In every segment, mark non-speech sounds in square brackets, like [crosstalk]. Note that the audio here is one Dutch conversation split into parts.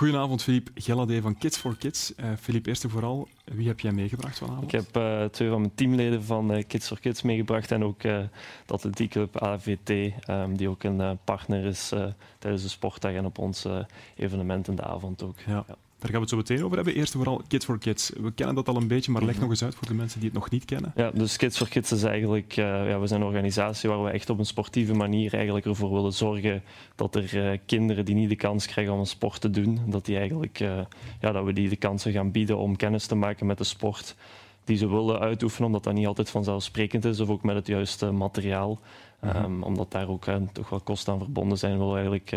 Goedenavond, Filip Gellade van Kids for Kids. Uh, Filip, eerst en vooral, wie heb jij meegebracht vanavond? Ik heb uh, twee van mijn teamleden van uh, Kids for Kids meegebracht en ook de atletiekclub AVT, um, die ook een partner is tijdens de sportdag en op ons evenement in de avond ook. Ja. ja. Daar gaan we het zo meteen over hebben. Eerst vooral Kids for Kids. We kennen dat al een beetje, maar leg mhm. nog eens uit voor de mensen die het nog niet kennen. Ja, dus Kids for Kids is eigenlijk uh, ja, we zijn een organisatie waar we echt op een sportieve manier eigenlijk ervoor willen zorgen dat er uh, kinderen die niet de kans krijgen om een sport te doen, dat, die eigenlijk, uh, ja, dat we die de kansen gaan bieden om kennis te maken met de sport die ze willen uitoefenen, omdat dat niet altijd vanzelfsprekend is, of ook met het juiste materiaal. Um, omdat daar ook toch wel kosten aan verbonden zijn, willen we eigenlijk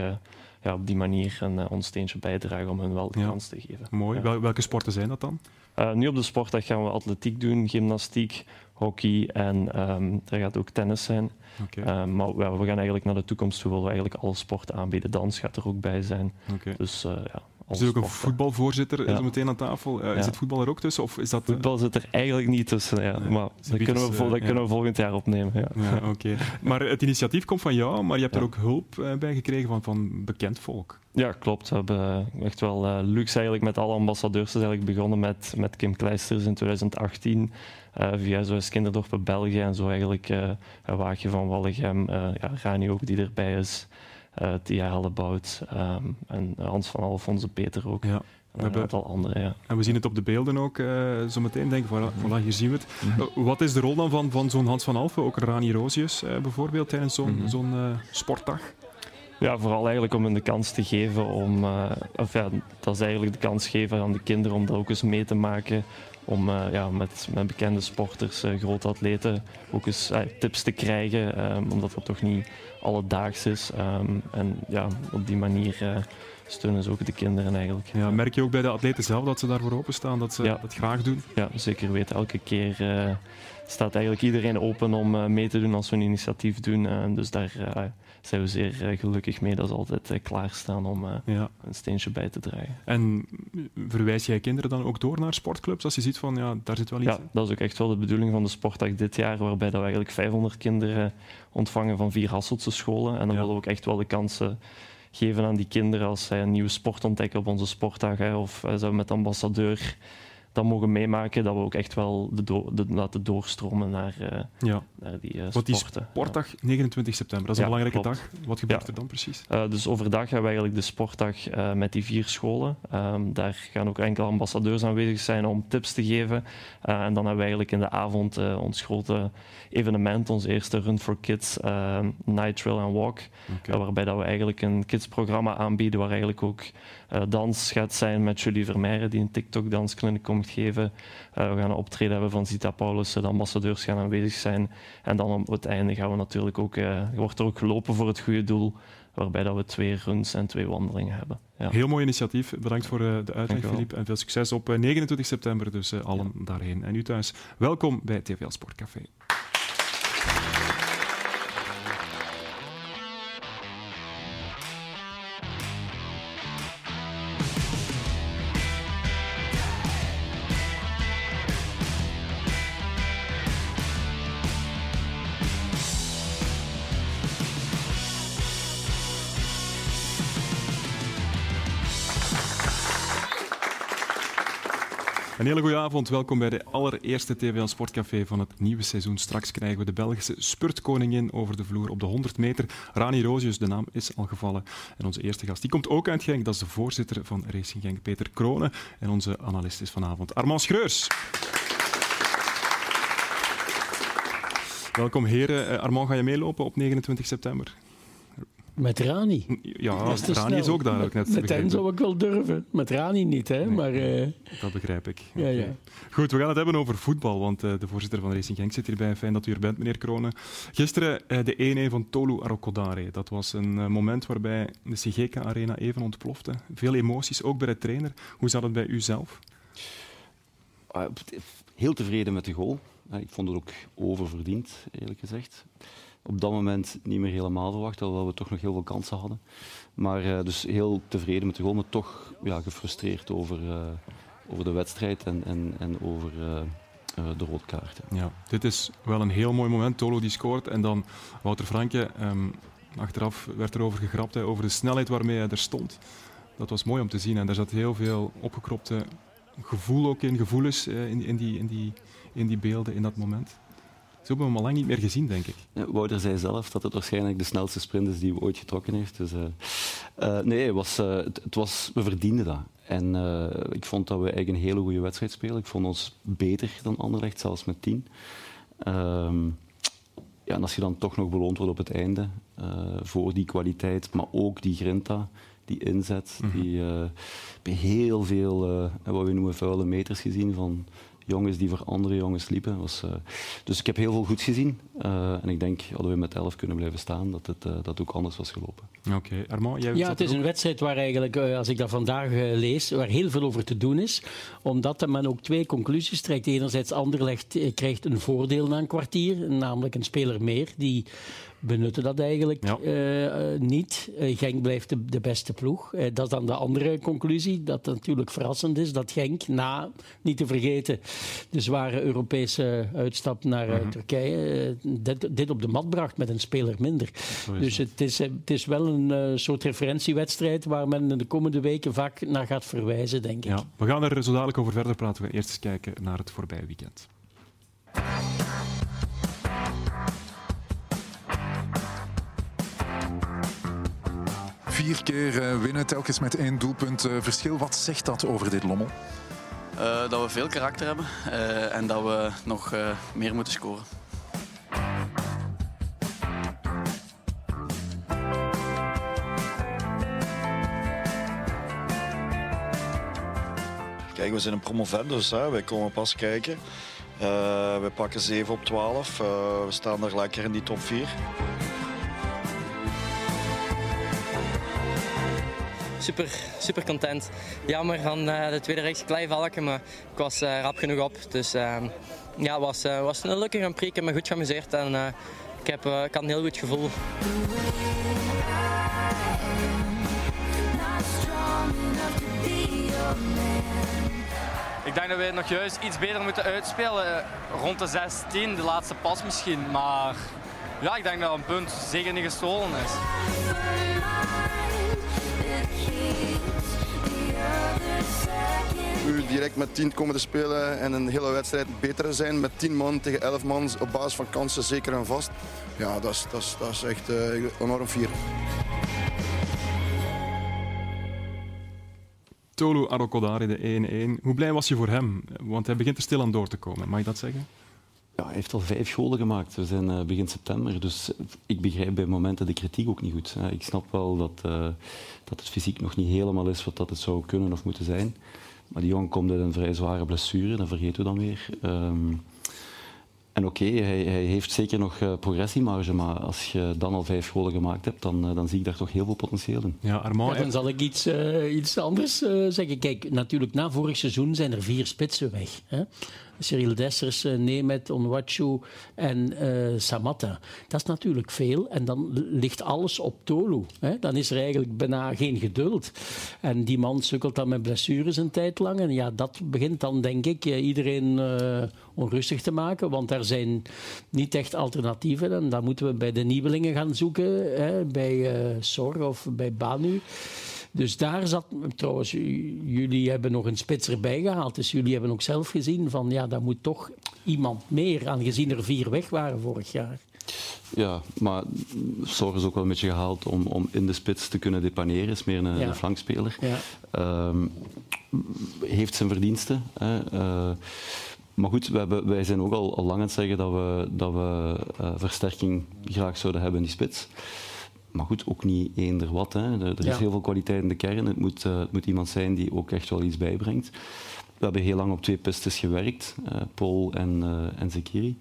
ja, op die manier een, uh, ons steentje bijdragen om hun wel de kans te geven. Mooi. welke sporten zijn dat dan? Uh, nu op de sportdag gaan we atletiek doen, gymnastiek, hockey en um, er gaat ook tennis zijn. Okay. Uh, maar we gaan eigenlijk naar de toekomst toe, willen we eigenlijk alle sporten aanbieden. Dans gaat er ook bij zijn. Okay. Dus ja, er zit ook een voetbalvoorzitter ja. meteen aan tafel. Uh, is het voetbal er ook tussen? Of is dat, Voetbal zit er eigenlijk niet tussen, ja. maar dat, kunnen we, dat kunnen we volgend jaar opnemen. Ja. oké. [laughs] Maar het initiatief komt van jou, maar je hebt er ook hulp uh, bij gekregen van, van bekend volk. Ja, klopt. We hebben echt wel uh, luxe eigenlijk met alle ambassadeurs. Dus eigenlijk begonnen met, met Kim Kleisters in 2018. Uh, via zoals Kinderdorp België en zo eigenlijk uh, een waagje van Wallegem. ja, Rani ook die erbij is uh, Tia Hellebout um, en Hans van Alfonse Peter ook. Ja. En een aantal andere, ja. En we zien het op de beelden ook uh, zo meteen, denk ik. Voilà, voilà, hier zien we het. Mm -hmm. wat is de rol dan van, van zo'n Hans van Alphen, ook Rani Rosius uh, bijvoorbeeld, tijdens zo'n mm -hmm. zo'n sportdag? Ja, vooral eigenlijk om hen de kans te geven om... of ja, dat is eigenlijk de kans geven aan de kinderen om dat ook eens mee te maken. Om ja, met, met bekende sporters, grote atleten, ook eens tips te krijgen. Um, omdat dat toch niet alledaags is. Um, en ja, op die manier steunen ze ook de kinderen eigenlijk. Ja, merk je ook bij de atleten zelf dat ze daarvoor openstaan, dat ze dat graag doen? Ja, zeker weten. Elke keer staat eigenlijk iedereen open om mee te doen als we een initiatief doen. dus daar zijn we zeer gelukkig mee dat ze altijd klaarstaan om ja. een steentje bij te dragen. En verwijs jij kinderen dan ook door naar sportclubs als je ziet van ja, daar zit wel iets Ja, dat is ook echt wel de bedoeling van de sportdag dit jaar, waarbij dat we eigenlijk 500 kinderen ontvangen van vier Hasseltse scholen. En dan willen we ook echt wel de kansen geven aan die kinderen als zij een nieuwe sport ontdekken op onze sportdag. Hè, of uh, met de ambassadeur dat mogen meemaken, dat we ook echt wel de, do de laten doorstromen naar, uh, ja. naar die uh, Wat sporten. Die sportdag, 29 september, dat is een belangrijke dag. Wat gebeurt er dan precies? Uh, dus overdag hebben we eigenlijk de sportdag met die vier scholen. Um, daar gaan ook enkele ambassadeurs aanwezig zijn om tips te geven. en dan hebben we eigenlijk in de avond ons grote evenement, ons eerste Run for Kids Night Trail and Walk. Okay. waarbij dat we eigenlijk een kidsprogramma aanbieden waar eigenlijk ook dans gaat zijn met Julie Vermeijeren, die een TikTok-danskliniek komt geven. Uh, we gaan een optreden hebben van Zita Paulussen, de ambassadeurs gaan aanwezig zijn. En dan op het einde gaan we natuurlijk ook, uh, wordt er ook gelopen voor het goede doel, waarbij dat we twee runs en twee wandelingen hebben. Ja. Heel mooi initiatief. Bedankt voor de uitleg, Filip. En veel succes op 29 september, dus allen ja. daarheen. En u thuis, welkom bij TVL Sportcafé. Hele goede avond. Welkom bij de allereerste TVL Sportcafé van het nieuwe seizoen. Straks krijgen we de Belgische spurtkoningin over de vloer op de 100 meter. Rani Rozius, de naam is al gevallen. En onze eerste gast die komt ook uit Genk. Dat is de voorzitter van Racing Genk, Peter Kronen. En onze analist is vanavond Armand Schreurs. Welkom heren. Eh, Armand, ga je meelopen op 29 september? Met Rani. Ja, Rani is ook daar ook net. Met hen zou ik wel durven. Met Rani niet, hè. maar, uh... Dat begrijp ik. Ja, ja. Goed, we gaan het hebben over voetbal, want uh, de voorzitter van Racing Genk zit hierbij. Fijn dat u er bent, meneer Kronen. Gisteren uh, de 1-1 van Tolu Arokodare. Dat was een moment waarbij de CGK-arena even ontplofte. Veel emoties, ook bij de trainer. Hoe zat het bij u zelf? Ah, heel tevreden met de goal. Ik vond het ook oververdiend, eerlijk gezegd op dat moment niet meer helemaal verwacht, alhoewel we toch nog heel veel kansen hadden. Maar uh, dus heel tevreden met de goal, maar toch ja, gefrustreerd over, uh, over de wedstrijd en, en, en over uh, de roodkaart. Ja, dit is wel een heel mooi moment. Tolo die scoort en dan Wouter Franke. Um, achteraf werd er over gegrapt, over de snelheid waarmee hij er stond. dat was mooi om te zien. En daar zat heel veel opgekropte gevoel ook in, gevoelens in, in, die, in, die, in die beelden, in dat moment. Zo hebben we hem al lang niet meer gezien, denk ik. Ja, Wouter zei zelf dat het waarschijnlijk de snelste sprint is die hij ooit getrokken heeft. Dus, uh, nee, het was, het, het, was, we verdienden dat. En ik vond dat we eigenlijk een hele goede wedstrijd spelen. Ik vond ons beter dan Anderlecht, zelfs met tien. Ehm, ja, en als je dan toch nog beloond wordt op het einde voor die kwaliteit, maar ook die grinta, die inzet, mm -hmm. die heel veel, wat we noemen vuile meters gezien van jongens die voor andere jongens liepen. Was, uh, dus ik heb heel veel goed gezien. en ik denk, hadden we met 11 kunnen blijven staan, dat het dat ook anders was gelopen. Oké, okay. Armand, jij Ja, het is een wedstrijd waar eigenlijk, als ik dat vandaag lees, waar heel veel over te doen is. Omdat men ook twee conclusies trekt. Enerzijds, Anderlecht krijgt een voordeel na een kwartier, namelijk een speler meer die benutten dat eigenlijk ja. uh, niet. Uh, Genk blijft de, de beste ploeg. Uh, dat is dan de andere conclusie, dat natuurlijk verrassend is dat Genk, na, niet te vergeten, de zware Europese uitstap naar -huh. Turkije, dit, dit, op de mat bracht met een speler minder. Dus het is, het is wel een soort referentiewedstrijd waar men de komende weken vaak naar gaat verwijzen, denk ik. Ja, we gaan er zo dadelijk over verder praten. We gaan eerst eens kijken naar het voorbije weekend. Vier keer winnen, telkens met één doelpunt verschil. Wat zegt dat over dit Lommel? Uh, dat we veel karakter hebben uh, en dat we nog uh, meer moeten scoren. Kijk, we zijn een promovendus, hè. wij komen pas kijken. we pakken 7 op 12, we staan er lekker in die top 4. Super, super content. Jammer van uh, de tweede reeks klein valken, maar ik was uh, rap genoeg op. Dus uh, ja, het was, was een leuke Grand. Ik me goed geamuseerd en ik, heb, ik had een heel goed gevoel. Ik denk dat we nog juist iets beter moeten uitspelen. Rond de 16, de laatste pas misschien. Maar ja, ik denk dat een punt zeker niet gestolen is. Nu direct met 10 komen te spelen en een hele wedstrijd beter zijn met 10 man tegen 11 man op basis van kansen zeker en vast. Ja, dat is, dat is, echt uh, enorm fier. Tolu Arokodari, de 1-1. Hoe blij was je voor hem? Want hij begint er stil aan door te komen. Mag je dat zeggen? Ja, hij heeft al vijf scholen gemaakt. We zijn uh, begin september, dus ik begrijp bij momenten de kritiek ook niet goed. Ik snap wel dat, uh, dat het fysiek nog niet helemaal is wat dat het zou kunnen of moeten zijn. Maar die jongen komt uit een vrij zware blessure, dat vergeten we dan weer. Um, en oké, okay, hij, hij, heeft zeker nog uh, progressiemarge, maar als je dan al vijf scholen gemaakt hebt, dan, uh, dan zie ik daar toch heel veel potentieel in. Ja, Armand, ja, dan zal ik iets, uh, iets anders zeggen. Kijk, natuurlijk, na vorig seizoen zijn er vier spitsen weg. Hè? Cyril Dessers, uh, Nemet, Onwachu en uh, Samatta. Dat is natuurlijk veel. En dan ligt alles op Tolu. Hè? Dan is er eigenlijk bijna geen geduld. En die man sukkelt dan met blessures een tijd lang. En ja, dat begint dan, denk ik, iedereen uh, onrustig te maken. Want er zijn niet echt alternatieven. En dan moeten we bij de nieuwelingen gaan zoeken. Hè? Bij Sor of bij Banu. Dus daar zat, trouwens, jullie hebben nog een spits erbij gehaald. Dus jullie hebben ook zelf gezien van ja, daar moet toch iemand meer, aangezien er vier weg waren vorig jaar. Ja, maar Zorg is ook wel een beetje gehaald om, om in de spits te kunnen depaneren. Is meer een, ja. een flankspeler. Ja. Um, heeft zijn verdiensten. Hè. Uh, maar goed, we hebben, wij zijn ook al, al lang aan het zeggen dat we, dat we uh, versterking graag zouden hebben in die spits. Maar goed, ook niet eender wat. Hè. Er, er is heel veel kwaliteit in de kern. Het moet, uh, het moet iemand zijn die ook echt wel iets bijbrengt. We hebben heel lang op twee pistes gewerkt, uh, Paul en, uh, en Zekiri.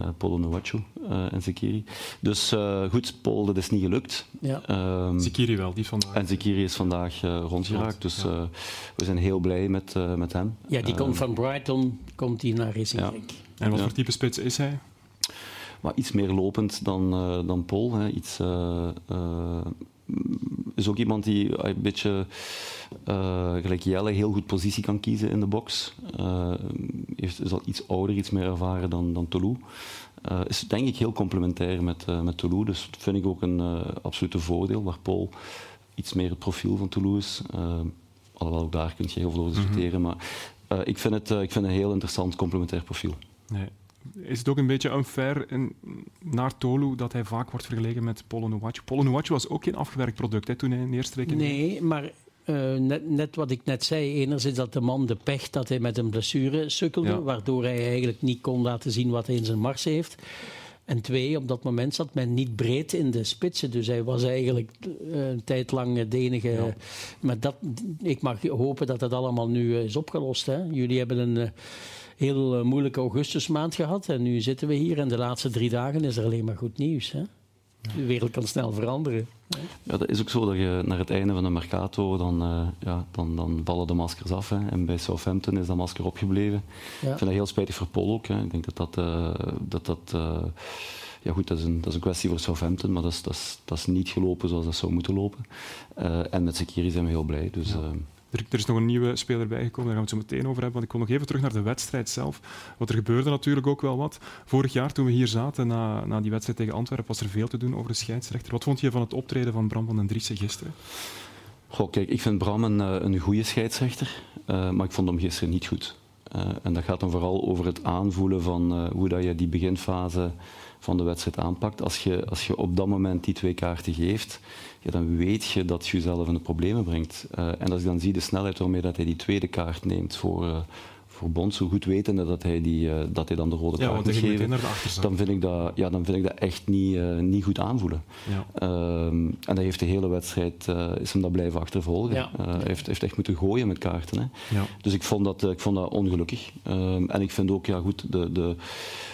Uh, Paul Onuachu uh, en Zekiri. Dus uh, goed, Paul, dat is niet gelukt. Ja. Um, Zekiri wel, die vandaag. En Zekiri is vandaag rondgeraakt, dus ja. we zijn heel blij met, met hem. Ja, die komt van Brighton, komt hij naar Racing ja. En wat voor type spits is hij? Maar iets meer lopend dan, uh, dan Paul. Hè. Iets, uh, uh, is ook iemand die een beetje, gelijk Jelle, heel goed positie kan kiezen in de box. heeft, is al iets ouder, iets meer ervaren dan, dan Toulouse. is denk ik heel complementair met, met Toulouse, dus dat vind ik ook een absolute voordeel, waar Paul iets meer het profiel van Toulouse. Uh, alhoewel ook daar kun je heel veel over discussiëren. Maar ik, vind het, ik vind een heel interessant complementair profiel. Nee. Is het ook een beetje unfair in, naar Tolu dat hij vaak wordt vergeleken met Polo Nuwachu? Polo Nuwachu was ook geen afgewerkt product hè, toen hij in de eerste week... Nee, maar uh, net, net, wat ik net zei, enerzijds dat de man de pech dat hij met een blessure sukkelde, ja. waardoor hij eigenlijk niet kon laten zien wat hij in zijn mars heeft. En twee, op dat moment zat men niet breed in de spitsen. Dus hij was eigenlijk uh, een tijd lang de enige. Ja. Maar dat, ik mag hopen dat dat allemaal nu is opgelost. Hè. Jullie hebben een uh, heel moeilijke augustusmaand gehad. En nu zitten we hier. En de laatste drie dagen is er alleen maar goed nieuws. Hè. De wereld kan snel veranderen. Ja, dat is ook zo dat je naar het einde van de Mercato, dan, uh, ja, dan, dan vallen de maskers af. Hè. En bij Southampton is dat masker opgebleven. Ja. Ik vind dat heel spijtig voor Paul ook. Hè. Ik denk dat dat... Uh, dat, dat uh, ja goed, dat is, een, dat is een kwestie voor Southampton, maar dat is, dat is, dat is niet gelopen zoals dat zou moeten lopen. en met Sekiri zijn we heel blij. Dus, ja. Er, is nog een nieuwe speler bijgekomen, daar gaan we het zo meteen over hebben. Want ik kom nog even terug naar de wedstrijd zelf. Want er gebeurde natuurlijk ook wel wat. Vorig jaar, toen we hier zaten na, na die wedstrijd tegen Antwerpen, was er veel te doen over de scheidsrechter. Wat vond je van het optreden van Bram van den Driessen gisteren? Goh, kijk, ik vind Bram een, een goede scheidsrechter, uh, maar ik vond hem gisteren niet goed. Uh, en dat gaat dan vooral over het aanvoelen van hoe dat je die beginfase van de wedstrijd aanpakt. Als je, als je op dat moment die twee kaarten geeft, ja, dan weet je dat je jezelf in de problemen brengt. Uh, en als ik dan zie de snelheid waarmee dat hij die tweede kaart neemt voor, voor Bonsu, goed wetende dat hij, die, uh, dat hij dan de rode ja, kaart moet geven, de dan vind ik dat, ja, dan vind ik dat echt niet, niet goed aanvoelen. Ja. Ehm, en dat heeft de hele wedstrijd, is hem dat blijven achtervolgen. Ja. hij heeft, heeft echt moeten gooien met kaarten. Hè. Ja. Dus ik vond dat, ik vond dat ongelukkig. Ehm, en ik vind ook, ja goed, de, de,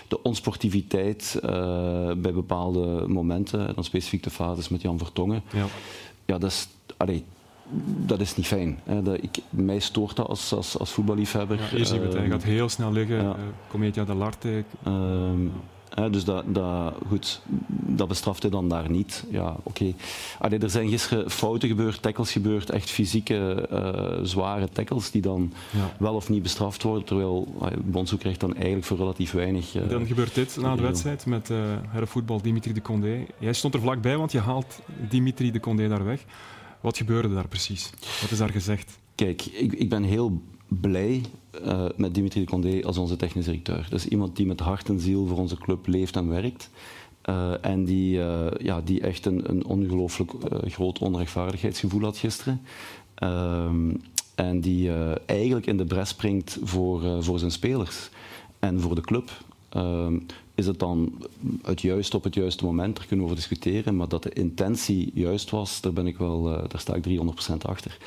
de onsportiviteit uh, bij bepaalde momenten, en dan specifiek de fases met Jan Vertongen, ja, ja dat, is, allee, dat is niet fijn. Hè. Dat, ik, mij stoort dat als, als, als voetballiefhebber. Ja, eerst uh, hij gaat heel snel liggen, ja. uh, Comedia de Larte. Ehm, Hè, dus dat, dat, goed, dat bestraft hij dan daar niet. Ja, oké. Okay. Er zijn gisteren fouten gebeurd, tackles gebeurd, echt fysieke, uh, zware tackles die dan ja. wel of niet bestraft worden. Terwijl uh, krijgt dan eigenlijk voor relatief weinig. Uh, dan gebeurt dit na de wedstrijd met uh, herrenvoetbal Dimitri de Condé. Jij stond er vlakbij, want je haalt Dimitri de Condé daar weg. Wat gebeurde daar precies? Wat is daar gezegd? Kijk, ik, ik ben heel blij uh, met Dimitri de Condé als onze technisch directeur. Dat is iemand die met hart en ziel voor onze club leeft en werkt. Uh, en die, uh, ja, die echt een, een ongelooflijk groot onrechtvaardigheidsgevoel had gisteren. Ehm, en die eigenlijk in de bres springt voor, voor zijn spelers en voor de club. Ehm, is het dan het juiste op het juiste moment? Daar kunnen we over discussiëren. Maar dat de intentie juist was, daar, ben ik wel, daar sta ik 300% achter.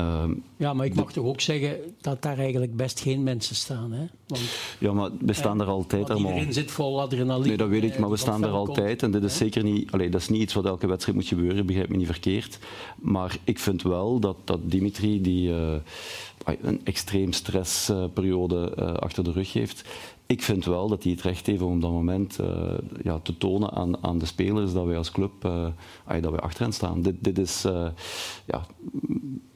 Um, ja, maar ik mag toch ook zeggen dat daar eigenlijk best geen mensen staan. Hè? Want, ja, maar we staan er altijd. Want iedereen zit vol adrenaline. Nee, dat weet ik, maar we staan er altijd. Komt, en dit is zeker niet, allee, dat is niet iets wat elke wedstrijd moet gebeuren, begrijp me niet verkeerd. Maar ik vind wel dat, dat Dimitri, die uh, een extreem stressperiode uh, achter de rug heeft, ik vind wel dat hij het recht heeft om op dat moment uh, ja, te tonen aan, aan de spelers dat wij als club uh, dat wij achter hen staan. Dit, dit is uh, ja,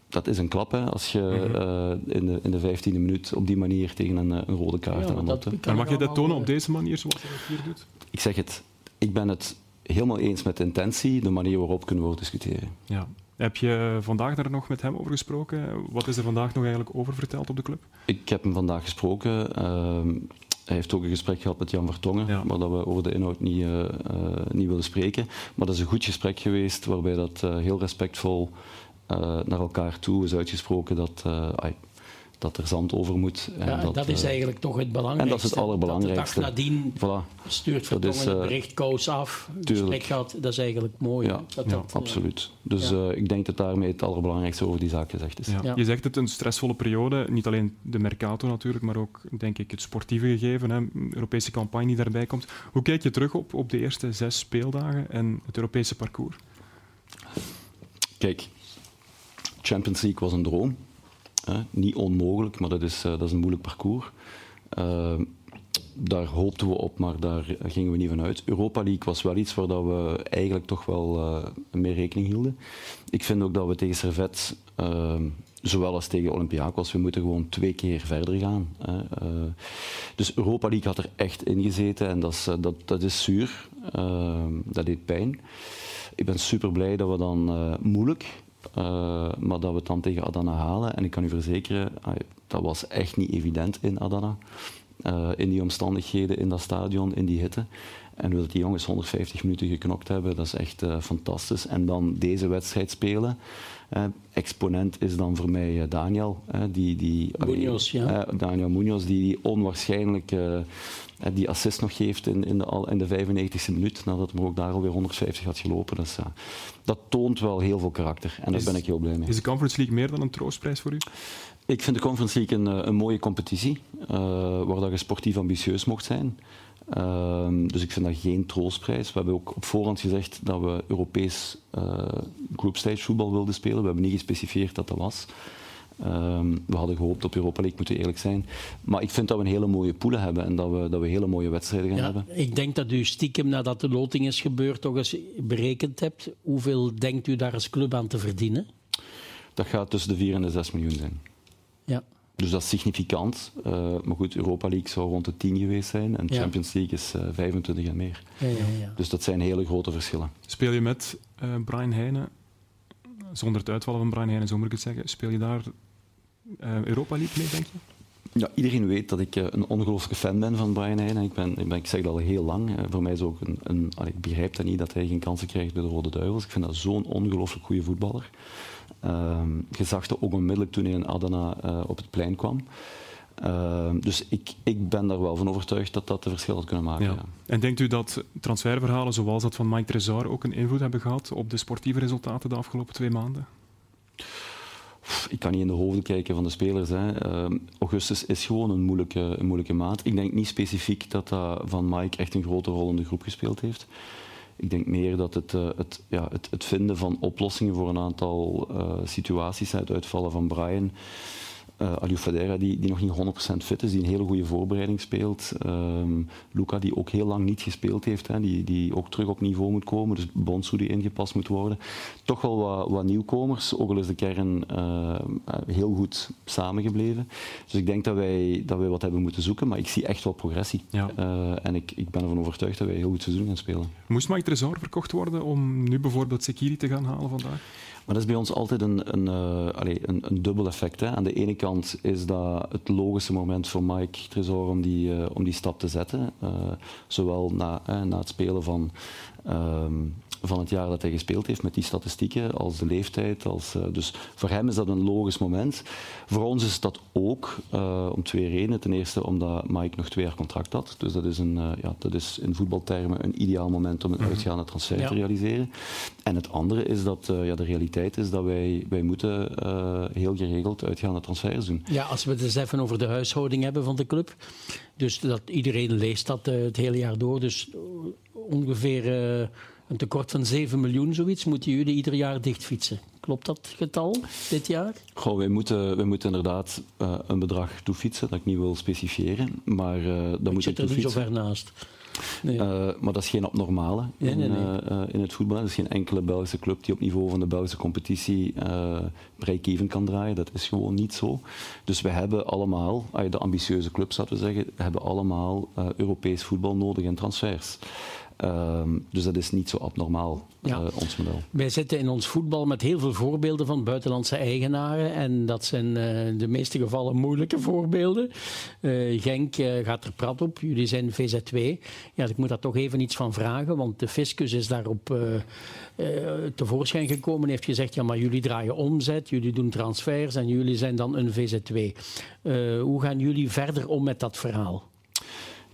dat is een klap hè, als je uh, in, de, in de vijftiende minuut op die manier tegen een, een rode kaart ja, aanloopt. Maar mag je dat tonen op deze manier zoals je dat hier doet? Ik zeg het, ik ben het helemaal eens met de intentie, de manier waarop kunnen we over discussiëren. Ja. Heb je vandaag daar nog met hem over gesproken? Wat is er vandaag nog eigenlijk over verteld op de club? Ik heb hem vandaag gesproken. Uh, hij heeft ook een gesprek gehad met Jan Vertongen, ja. maar dat we over de inhoud niet, uh, niet willen spreken. Maar dat is een goed gesprek geweest, waarbij dat uh, heel respectvol uh, naar elkaar toe is uitgesproken dat, uh, dat er zand over moet. En ja, dat, dat is uh, eigenlijk toch het belangrijkste. En dat is het allerbelangrijkste. Dat de dag nadien voilà. stuurt Vertongen het bericht koos af, gesprek gaat, dat is eigenlijk mooi. Ja, dat, ja dat, absoluut. Dus ja. ik denk dat daarmee het allerbelangrijkste over die zaak gezegd is. Ja. Je zegt het een stressvolle periode, niet alleen de Mercato natuurlijk, maar ook denk ik het sportieve gegeven, hè, Europese campagne die daarbij komt. Hoe kijk je terug op, op de eerste zes speeldagen en het Europese parcours? Kijk, Champions League was een droom. Uh, niet onmogelijk, maar dat is, uh, dat is een moeilijk parcours. Uh, daar hoopten we op, maar daar gingen we niet van uit. Europa League was wel iets waar dat we eigenlijk toch wel uh, mee rekening hielden. Ik vind ook dat we tegen Servet, zowel als tegen Olympiakos, we moeten gewoon twee keer verder gaan. dus Europa League had er echt in gezeten en dat is, dat, dat is zuur. dat deed pijn. Ik ben super blij dat we dan moeilijk maar dat we het dan tegen Adana halen. En ik kan u verzekeren, dat was echt niet evident in Adana. in die omstandigheden, in dat stadion, in die hitte. En dat die jongens 150 minuten geknokt hebben, dat is echt fantastisch. En dan deze wedstrijd spelen. exponent is dan voor mij Daniel. die, die, Munoz, ja. Daniel Munoz, die, die onwaarschijnlijk die assist nog geeft in, in, de, in de 95e minuut, nadat hij ook daar alweer 150 had gelopen. Dus, ja, dat toont wel heel veel karakter en daar ben ik heel blij mee. Is de Conference League meer dan een troostprijs voor u? Ik vind de Conference League een, eh, een mooie competitie, uh, waar dat je sportief ambitieus mocht zijn. Uh, dus ik vind dat geen troostprijs. We hebben ook op voorhand gezegd dat we Europees groupstage voetbal wilden spelen. We hebben niet gespecificeerd dat dat was. Um, we hadden gehoopt op Europa League, moeten eerlijk zijn. Maar ik vind dat we een hele mooie poelen hebben en dat we, dat we hele mooie wedstrijden gaan ja, hebben. Ik denk dat u stiekem, nadat de loting is gebeurd, toch eens berekend hebt. Hoeveel denkt u daar als club aan te verdienen? Dat gaat tussen de 4 en de 6 miljoen zijn. Ja. Dus dat is significant. Uh, maar goed, Europa League zou rond de 10 geweest zijn en Champions League is uh, eh, 25 en meer. Ja, ja, dus dat zijn hele grote verschillen. Speel je met uh, Brian Heijnen, zonder het uitvallen van Brian Heijnen, zo moet ik het zeggen, speel je daar Europa League mee, denk je? Ja, iedereen weet dat ik uh, een ongelooflijke fan ben van Brian Heijnen. Ik, ben, ik, ben, ik zeg dat al heel lang. Uh, voor mij is ook een, een ik begrijp dat niet dat hij geen kansen krijgt bij de Rode Duivels. Ik vind dat zo'n ongelooflijk goede voetballer. Ehm, je zag dat ook onmiddellijk toen hij in Adana op het plein kwam. Ehm, dus ik, ik ben daar wel van overtuigd dat dat de verschil had kunnen maken. Ja. Ja. En denkt u dat transferverhalen zoals dat van Mike Trezor ook een invloed hebben gehad op de sportieve resultaten de afgelopen twee maanden? Ik kan niet in de hoofden kijken van de spelers. Hè. Uh, augustus is gewoon een moeilijke, een moeilijke maand. Ik denk niet specifiek dat dat van Mike echt een grote rol in de groep gespeeld heeft. Ik denk meer dat het, uh, het, ja, het, het, vinden van oplossingen voor een aantal uh, situaties, het uitvallen van Brian, uh, Aliou Fadera, die, die nog niet 100% fit is, die een hele goede voorbereiding speelt. Um, Luca, die ook heel lang niet gespeeld heeft, hè, die, die ook terug op niveau moet komen. Dus Bonsu die ingepast moet worden. Toch wel wat, wat nieuwkomers, ook al is de kern uh, heel goed samengebleven. Dus ik denk dat wij, dat wij wat hebben moeten zoeken, maar ik zie echt wel progressie. Ja. Uh, en ik, ik ben ervan overtuigd dat wij een heel goed seizoen gaan spelen. Moest Mike Tresor verkocht worden om nu bijvoorbeeld Sekiri te gaan halen vandaag? Maar dat is bij ons altijd een, een, uh, allez, een, een dubbel effect. Hè. Aan de ene kant is dat het logische moment voor Mike Tresor om die, uh, om die stap te zetten. Uh, zowel na, na het spelen van um, van het jaar dat hij gespeeld heeft met die statistieken, als de leeftijd. Als, uh, dus voor hem is dat een logisch moment. Voor ons is dat ook uh, om twee redenen. Ten eerste omdat Mike nog twee jaar contract had. Dus dat is, een, uh, ja, dat is in voetbaltermen een ideaal moment om een mhm. uitgaande transfer ja. te realiseren. En het andere is dat ja, de realiteit is dat wij, wij moeten heel geregeld uitgaande transfers doen. Ja, als we het eens even over de huishouding hebben van de club. Dus dat iedereen leest dat het hele jaar door. Dus ongeveer een tekort van 7 miljoen, zoiets, moeten jullie ieder jaar dichtfietsen. Klopt dat getal dit jaar? Goh, wij, moeten, wij moeten inderdaad uh, een bedrag toefietsen, dat ik niet wil specifieren. Maar uh, dat moet je er niet zo ver naast. Nee. Uh, maar dat is geen abnormale nee, in, nee, nee. in, het voetbal. Er is geen enkele Belgische club die op niveau van de Belgische competitie break-even kan draaien. Dat is gewoon niet zo. Dus we hebben allemaal, de ambitieuze clubs, laten we zeggen, hebben allemaal Europees voetbal nodig in transfers. Um, dus dat is niet zo abnormaal, ja. uh, ons model. Wij zitten in ons voetbal met heel veel voorbeelden van buitenlandse eigenaren. En dat zijn uh, in de meeste gevallen moeilijke voorbeelden. Uh, Genk gaat er prat op. Jullie zijn VZ2. Ja, ik moet daar toch even iets van vragen. Want de fiscus is daarop tevoorschijn gekomen. En heeft gezegd, ja, maar jullie draaien omzet. Jullie doen transfers. En jullie zijn dan een VZ2. hoe gaan jullie verder om met dat verhaal?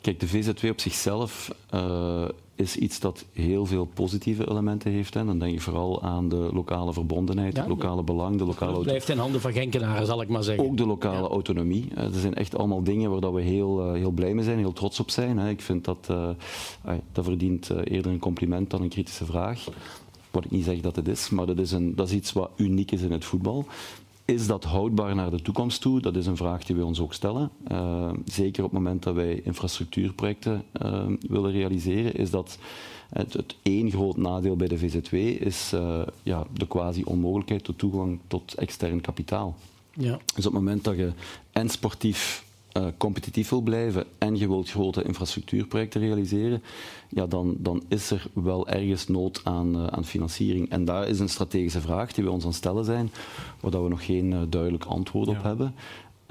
Kijk, de VZ2 op zichzelf uh, is iets dat heel veel positieve elementen heeft. Hè. Dan denk je vooral aan de lokale verbondenheid, het lokale belang, de lokale... Het blijft in handen van Genkenaren, zal ik maar zeggen. Ook de lokale ja. autonomie. Uh, er zijn echt allemaal dingen waar we heel, uh, heel blij mee zijn, heel trots op zijn. Hè. Ik vind dat, dat verdient eerder een compliment dan een kritische vraag. Wat ik niet zeg dat het is, maar dat is, een, dat is iets wat uniek is in het voetbal. Is dat houdbaar naar de toekomst toe? Dat is een vraag die we ons ook stellen. Uh, zeker op het moment dat wij infrastructuurprojecten uh, willen realiseren, is dat het, het één groot nadeel bij de VZW is uh, ja, de quasi-onmogelijkheid tot toegang tot extern kapitaal. Ja. Dus op het moment dat je en sportief uh, competitief wil blijven en je wilt grote infrastructuurprojecten realiseren, ja, dan, dan is er wel ergens nood aan, uh, aan financiering. En daar is een strategische vraag die we ons aan stellen zijn, waar we nog geen uh, duidelijk antwoord op hebben.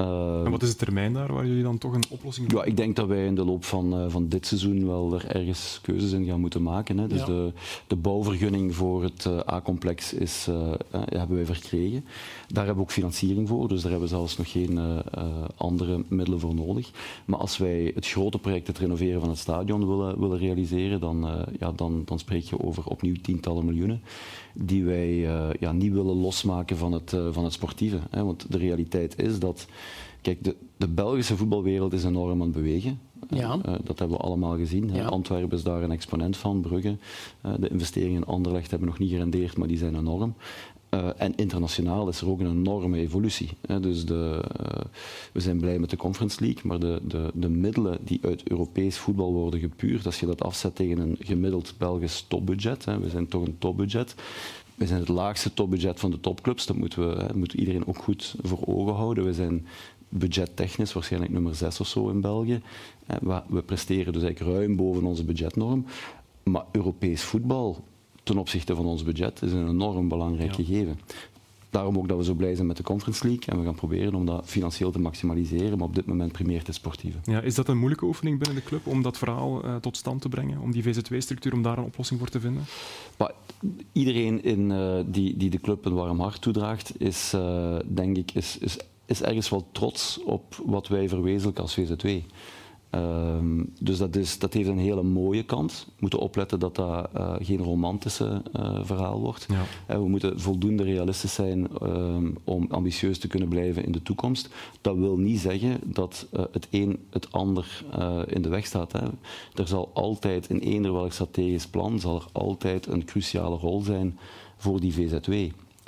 Uh, en wat is de termijn daar waar jullie dan toch een oplossing Ja, ik denk dat wij in de loop van, uh, van dit seizoen wel er ergens keuzes in gaan moeten maken. Hè. Dus ja. de, de bouwvergunning voor het uh, A-complex is, hebben wij verkregen. Daar hebben we ook financiering voor, dus daar hebben we zelfs nog geen andere middelen voor nodig. Maar als wij het grote project, het renoveren van het stadion, willen, willen realiseren, dan, ja, dan, dan spreek je over opnieuw tientallen miljoenen die wij ja, niet willen losmaken van het, van het sportieve. Hè. Want de realiteit is dat Kijk, de, de, Belgische voetbalwereld is enorm aan het bewegen. Ja. Uh, dat hebben we allemaal gezien. Ja. Antwerpen is daar een exponent van, Brugge. Uh, de investeringen in Anderlecht hebben nog niet gerendeerd, maar die zijn enorm. Uh, en internationaal is er ook een enorme evolutie. Hè. Dus de, we zijn blij met de Conference League, maar de, de, de middelen die uit Europees voetbal worden gepuurd, als je dat afzet tegen een gemiddeld Belgisch topbudget, hè, we zijn toch een topbudget, we zijn het laagste topbudget van de topclubs. Dat moeten we, hè, moet iedereen ook goed voor ogen houden. We zijn budgettechnisch waarschijnlijk nummer 6 of zo in België. We presteren dus eigenlijk ruim boven onze budgetnorm. Maar Europees voetbal ten opzichte van ons budget is een enorm belangrijk ja. gegeven. Daarom ook dat we zo blij zijn met de Conference League. En we gaan proberen om dat financieel te maximaliseren. Maar op dit moment primeert het sportieve. Ja, is dat een moeilijke oefening binnen de club om dat verhaal uh, tot stand te brengen? Om die VZW-structuur, om daar een oplossing voor te vinden? Maar iedereen in, uh, die, die de club een warm hart toedraagt, is, uh, denk ik, is, is is ergens wel trots op wat wij verwezenlijken als VZW. Um, dus dat, is, dat heeft een hele mooie kant. We moeten opletten dat dat uh, geen romantische uh, verhaal wordt. Ja. We moeten voldoende realistisch zijn um, om ambitieus te kunnen blijven in de toekomst. Dat wil niet zeggen dat het een het ander in de weg staat. Hè. Er zal altijd in eender welk strategisch plan zal er altijd een cruciale rol zijn voor die VZW.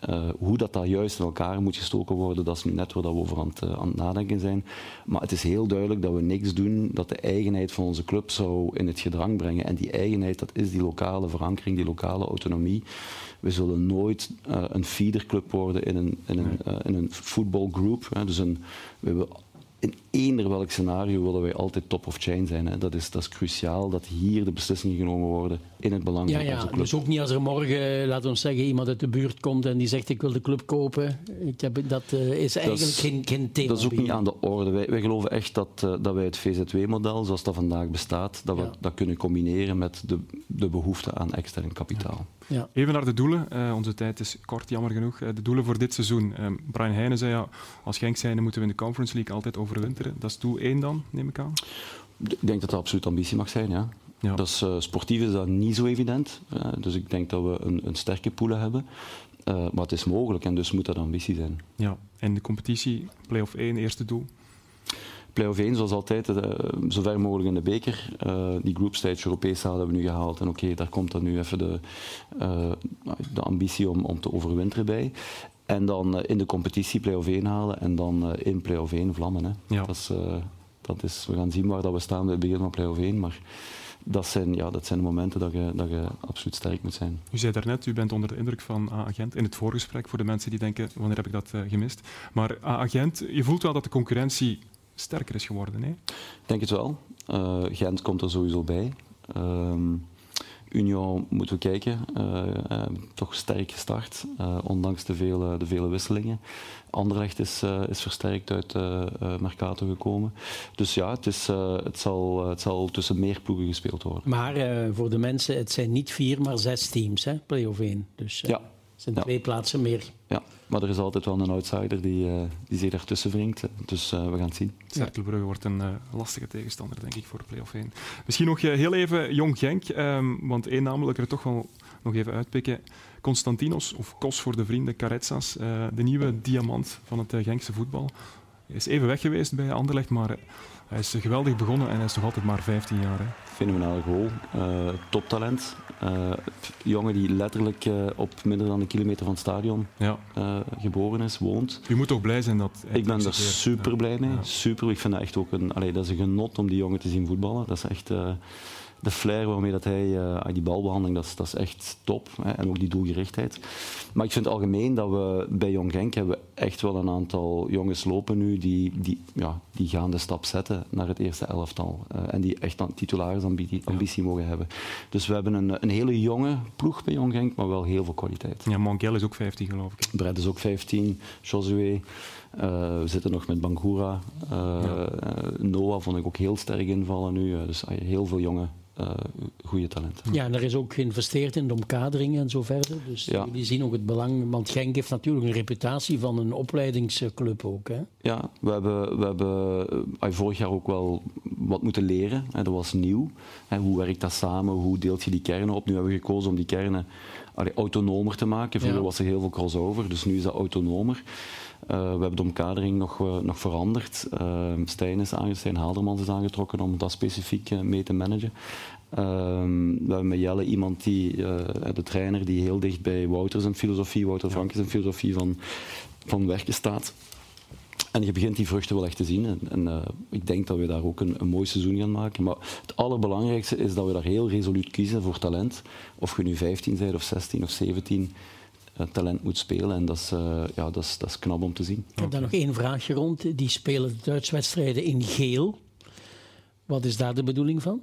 Uh, hoe dat daar juist in elkaar moet gestoken worden, dat is nu net waar we over aan het, uh, aan het, nadenken zijn. Maar het is heel duidelijk dat we niks doen dat de eigenheid van onze club zou in het gedrang brengen. En die eigenheid, dat is die lokale verankering, die lokale autonomie. We zullen nooit uh, een feederclub worden in een, in een, in een voetbalgroep. Dus een, we hebben in eender welk scenario willen wij altijd top of chain zijn. Hè. Dat, is, dat is cruciaal dat hier de beslissingen genomen worden in het belang ja, van ja. onze club. Dus ook niet als er morgen, laten we zeggen, iemand uit de buurt komt en die zegt ik wil de club kopen. Ik heb, dat uh, is eigenlijk dat is, geen, geen thema. Dat is ook niet aan de orde. Wij, wij geloven echt dat, uh, dat wij het VZW-model, zoals dat vandaag bestaat, dat we Ja. dat kunnen combineren met de, de behoefte aan extern kapitaal. Ja. Even naar de doelen. Eh, onze tijd is kort, jammer genoeg. Eh, de doelen voor dit seizoen. Eh, Brian Heijnen zei ja, als Genk zijnde moeten we in de Conference League altijd overwinteren. Dat is doel 1 dan, neem ik aan. Ik denk dat dat absoluut ambitie mag zijn, ja. Ja. Dat is, eh, sportief is dat niet zo evident. Eh, dus ik denk dat we een, een sterke poelen hebben. Eh, maar het is mogelijk en dus moet dat ambitie zijn. Ja. En de competitie, play-off 1, eerste doel. Play-off 1, zoals altijd, zo ver mogelijk in de beker. Die group stage Europees hebben we nu gehaald. En oké, daar komt dan nu even de, de ambitie om, om te overwinteren bij. En dan eh, in de competitie play-off 1 halen en dan eh, in play-off 1 vlammen. Hè. Ja. Dat is, eh, dat is, we gaan zien waar dat we staan bij het begin van play-off 1. Maar dat zijn, ja, dat zijn de momenten dat je, dat je absoluut sterk moet zijn. U zei daarnet, u bent onder de indruk van A-agent in het voorgesprek voor de mensen die denken, wanneer heb ik dat gemist? Maar A-agent, je voelt wel dat de concurrentie sterker is geworden. Hè? Ik denk het wel. Eh, Gent komt er sowieso bij. Ehm Union moeten we kijken. Eh, eh, toch sterk gestart, eh, ondanks de vele, de vele wisselingen. Anderlecht is, is versterkt uit Mercato gekomen. Dus ja, het, is, het, zal, het zal tussen meer ploegen gespeeld worden. Maar voor de mensen, het zijn niet vier, maar zes teams, hè, play-off 1. Dus Ja. Het zijn Ja. twee plaatsen meer. Ja, maar er is altijd wel een outsider die, eh, die zich daartussen wringt. Dus eh, we gaan het zien. Cerkelbrugge wordt een eh, lastige tegenstander, denk ik, voor de play-off 1. Misschien nog eh, heel even Jong Genk, ehm, want één naam wil ik er toch wel nog even uitpikken. Constantinos, of Kos voor de vrienden, Caretsas, eh, de nieuwe diamant van het eh, Genkse voetbal. Hij is even weg geweest bij Anderlecht, maar hij is geweldig begonnen en hij is nog altijd maar 15 jaar. Hè. Fenomenale goal. Eh, toptalent. Eh, jongen die letterlijk eh, op minder dan een kilometer van het stadion Ja. geboren is, woont. U moet toch blij zijn dat Ik ben er super blij mee. Ja. Super. Ik vind dat echt ook een, allee, dat is een genot om die jongen te zien voetballen. Dat is echt, de flair waarmee dat hij uh, die balbehandeling, dat is, dat is echt top. Hè, en ook die doelgerichtheid. Maar ik vind algemeen dat we bij Jong Genk hebben echt wel een aantal jongens lopen nu die, die, ja, die gaan de stap zetten naar het eerste elftal. Uh, en die echt een titulaarsambitie ambitie mogen hebben. Dus we hebben een, een hele jonge ploeg bij Jong Genk, maar wel heel veel kwaliteit. Ja, Mongel is ook 15 geloof ik. Brett is ook 15, Josué. Uh, we zitten nog met Bangura. Uh, ja. Noah vond ik ook heel sterk invallen nu. dus heel veel jonge uh, goede talenten. Ja, en er is ook geïnvesteerd in de omkadering en zo verder. Dus ja. die zien ook het belang. Want Genk heeft natuurlijk een reputatie van een opleidingsclub ook. Hè? Ja, we hebben, we hebben uh, vorig jaar ook wel wat moeten leren. Hè, dat was nieuw. Hè, hoe werkt dat samen? Hoe deelt je die kernen op? Nu hebben we gekozen om die kernen allee, autonomer te maken. Vroeger ja. was er heel veel crossover, dus nu is dat autonomer. Uh, we hebben de omkadering nog, uh, nog veranderd. Uh, Stijn is aangestoken, Haaldermans is aangetrokken om dat specifiek mee te managen. we hebben met Jelle iemand die, de trainer, die heel dicht bij Wouter zijn filosofie, Wouter Frank zijn filosofie van, van werken staat. En je begint die vruchten wel echt te zien. En, en ik denk dat we daar ook een, een mooi seizoen gaan maken. Maar het allerbelangrijkste is dat we daar heel resoluut kiezen voor talent. Of je nu 15 bent of 16 of 17 talent moet spelen. En dat is, uh, ja, dat, is, dat is knap om te zien. Ik heb daar nog één vraagje rond. Die spelen de Duitse wedstrijden in geel. Wat is daar de bedoeling van?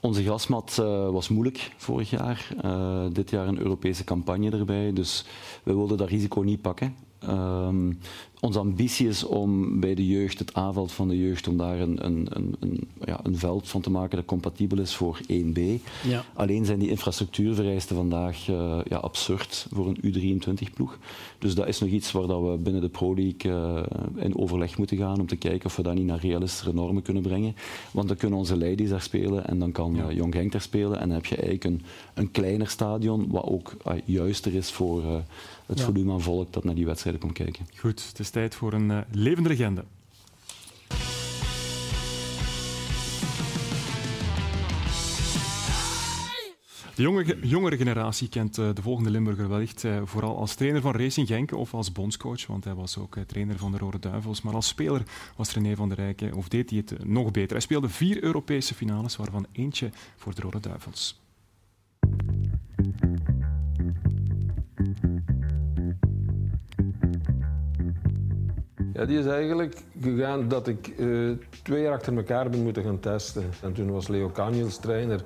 Onze grasmat uh, was moeilijk vorig jaar. Uh, dit jaar een Europese campagne erbij. Dus we wilden dat risico niet pakken. Um, onze ambitie is om bij de jeugd, het aanveld van de jeugd, om daar een, een, een, een, ja, een veld van te maken dat compatibel is voor 1B. Ja. Alleen zijn die infrastructuurvereisten vandaag uh, ja, absurd voor een U23-ploeg. Dus dat is nog iets waar dat we binnen de Pro League uh, in overleg moeten gaan om te kijken of we dat niet naar realistische normen kunnen brengen. Want dan kunnen onze ladies daar spelen en dan kan ja. uh, Jong Genk daar spelen. En dan heb je eigenlijk een, een kleiner stadion, wat ook juister is voor het ja. volume aan volk dat naar die wedstrijden komt kijken. Goed, het is tijd voor een uh, levende legende. De jonge, jongere generatie kent uh, de volgende Limburger wellicht uh, vooral als trainer van Racing Genk of als bondscoach, want hij was ook trainer van de Rode Duivels. Maar als speler was René van der Rijken, of deed hij het nog beter. Hij speelde vier Europese finales, waarvan eentje voor de Rode Duivels. Ja, die is eigenlijk gegaan dat ik uh, twee jaar achter elkaar ben moeten gaan testen. En toen was Leo Canjels trainer.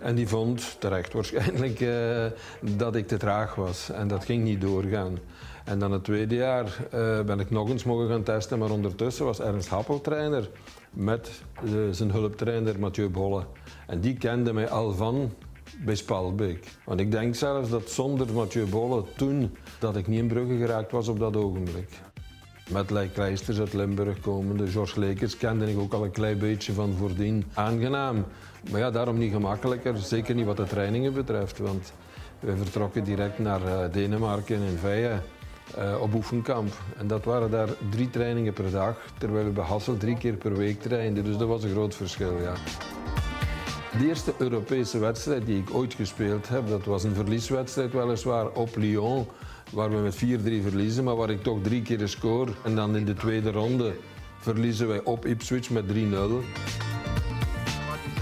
En die vond, terecht waarschijnlijk, uh, dat ik te traag was. En dat ging niet doorgaan. En dan het tweede jaar uh, ben ik nog eens mogen gaan testen. Maar ondertussen was Ernst Happel trainer met zijn hulptrainer Mathieu Bolle. En die kende mij al van bij Spalbeek. Want ik denk zelfs dat zonder Mathieu Bolle toen dat ik niet in Brugge geraakt was op dat ogenblik. Met Leij Kleisters uit Limburg komende, George Lekers kende ik ook al een klein beetje van voordien. Aangenaam, maar ja, daarom niet gemakkelijker. Zeker niet wat de trainingen betreft, want we vertrokken direct naar uh, Denemarken in Veije. Uh, op oefenkamp. En dat waren daar drie trainingen per dag, terwijl we bij Hasselt drie keer per week trainden. Dus dat was een groot verschil, ja. De eerste Europese wedstrijd die ik ooit gespeeld heb, dat was een verlieswedstrijd weliswaar op Lyon waar we met 4-3 verliezen, maar waar ik toch drie keer score. En dan in de tweede ronde verliezen wij op Ipswich met 3-0.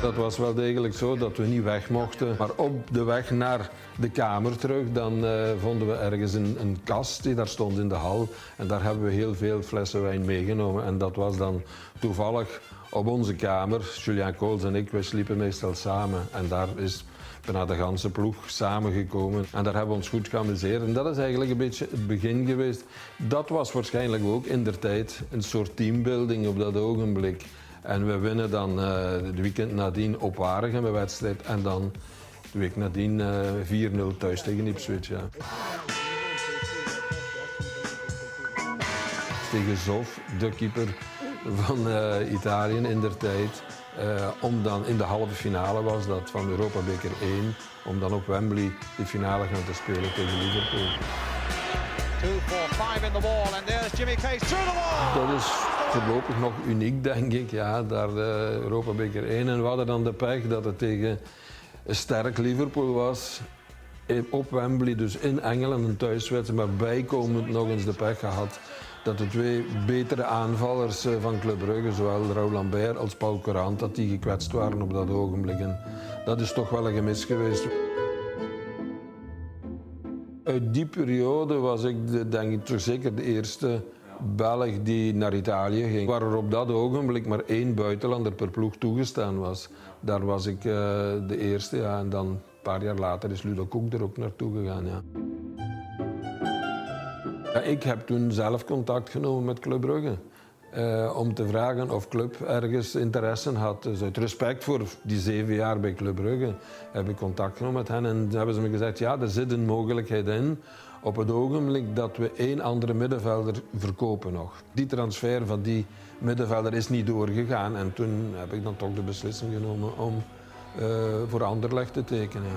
Dat was wel degelijk zo dat we niet weg mochten. Maar op de weg naar de kamer terug, dan uh, vonden we ergens een, een, kast die daar stond in de hal. En daar hebben we heel veel flessen wijn meegenomen. En dat was dan toevallig op onze kamer. Julian Kools en ik, wij sliepen meestal samen. En daar is bijna de ganse ploeg samengekomen. En daar hebben we ons goed geamuseerd. En dat is eigenlijk een beetje het begin geweest. Dat was waarschijnlijk ook in der tijd een soort teambuilding op dat ogenblik. En we winnen dan uh, het weekend nadien op Waregem een wedstrijd. En dan de week nadien uh, 4-0 thuis tegen Ipswich. Ja. Tegen Zof, de keeper van uh, Italië in der tijd. Uh, om dan in de halve finale was dat van Europa Beker 1, om dan op Wembley de finale gaan te spelen tegen Liverpool. 2, 4, 5 in the wall and there's Jimmy Case through the wall. Dat is voorlopig nog uniek, denk ik. Ja, daar de Europa Beker 1 en we hadden dan de pech dat het tegen een sterk Liverpool was. Op Wembley, dus in Engeland, een thuiswedstrijd, maar bijkomend nog eens de pech gehad dat de twee betere aanvallers eh, van Club Brugge, zowel Raoul Lambert als Paul Courant, dat die gekwetst waren op dat ogenblik. En dat is toch wel een gemis geweest. Uit die periode was ik de, denk ik toch zeker de eerste Belg die naar Italië ging. Waar er op dat ogenblik maar één buitenlander per ploeg toegestaan was. Daar was ik uh, de eerste. Ja. En dan een paar jaar later is Ludo Koek er ook naartoe gegaan. Ja. Ik heb toen zelf contact genomen met Club Brugge. Uh, om te vragen of club ergens interesse had. Dus uit respect voor die zeven jaar bij Club Brugge heb ik contact genomen met hen. En hebben ze me gezegd, ja, er zit een mogelijkheid in op het ogenblik dat we één andere middenvelder verkopen nog. Die transfer van die middenvelder is niet doorgegaan. En toen heb ik dan toch de beslissing genomen om uh, voor Anderlecht te tekenen.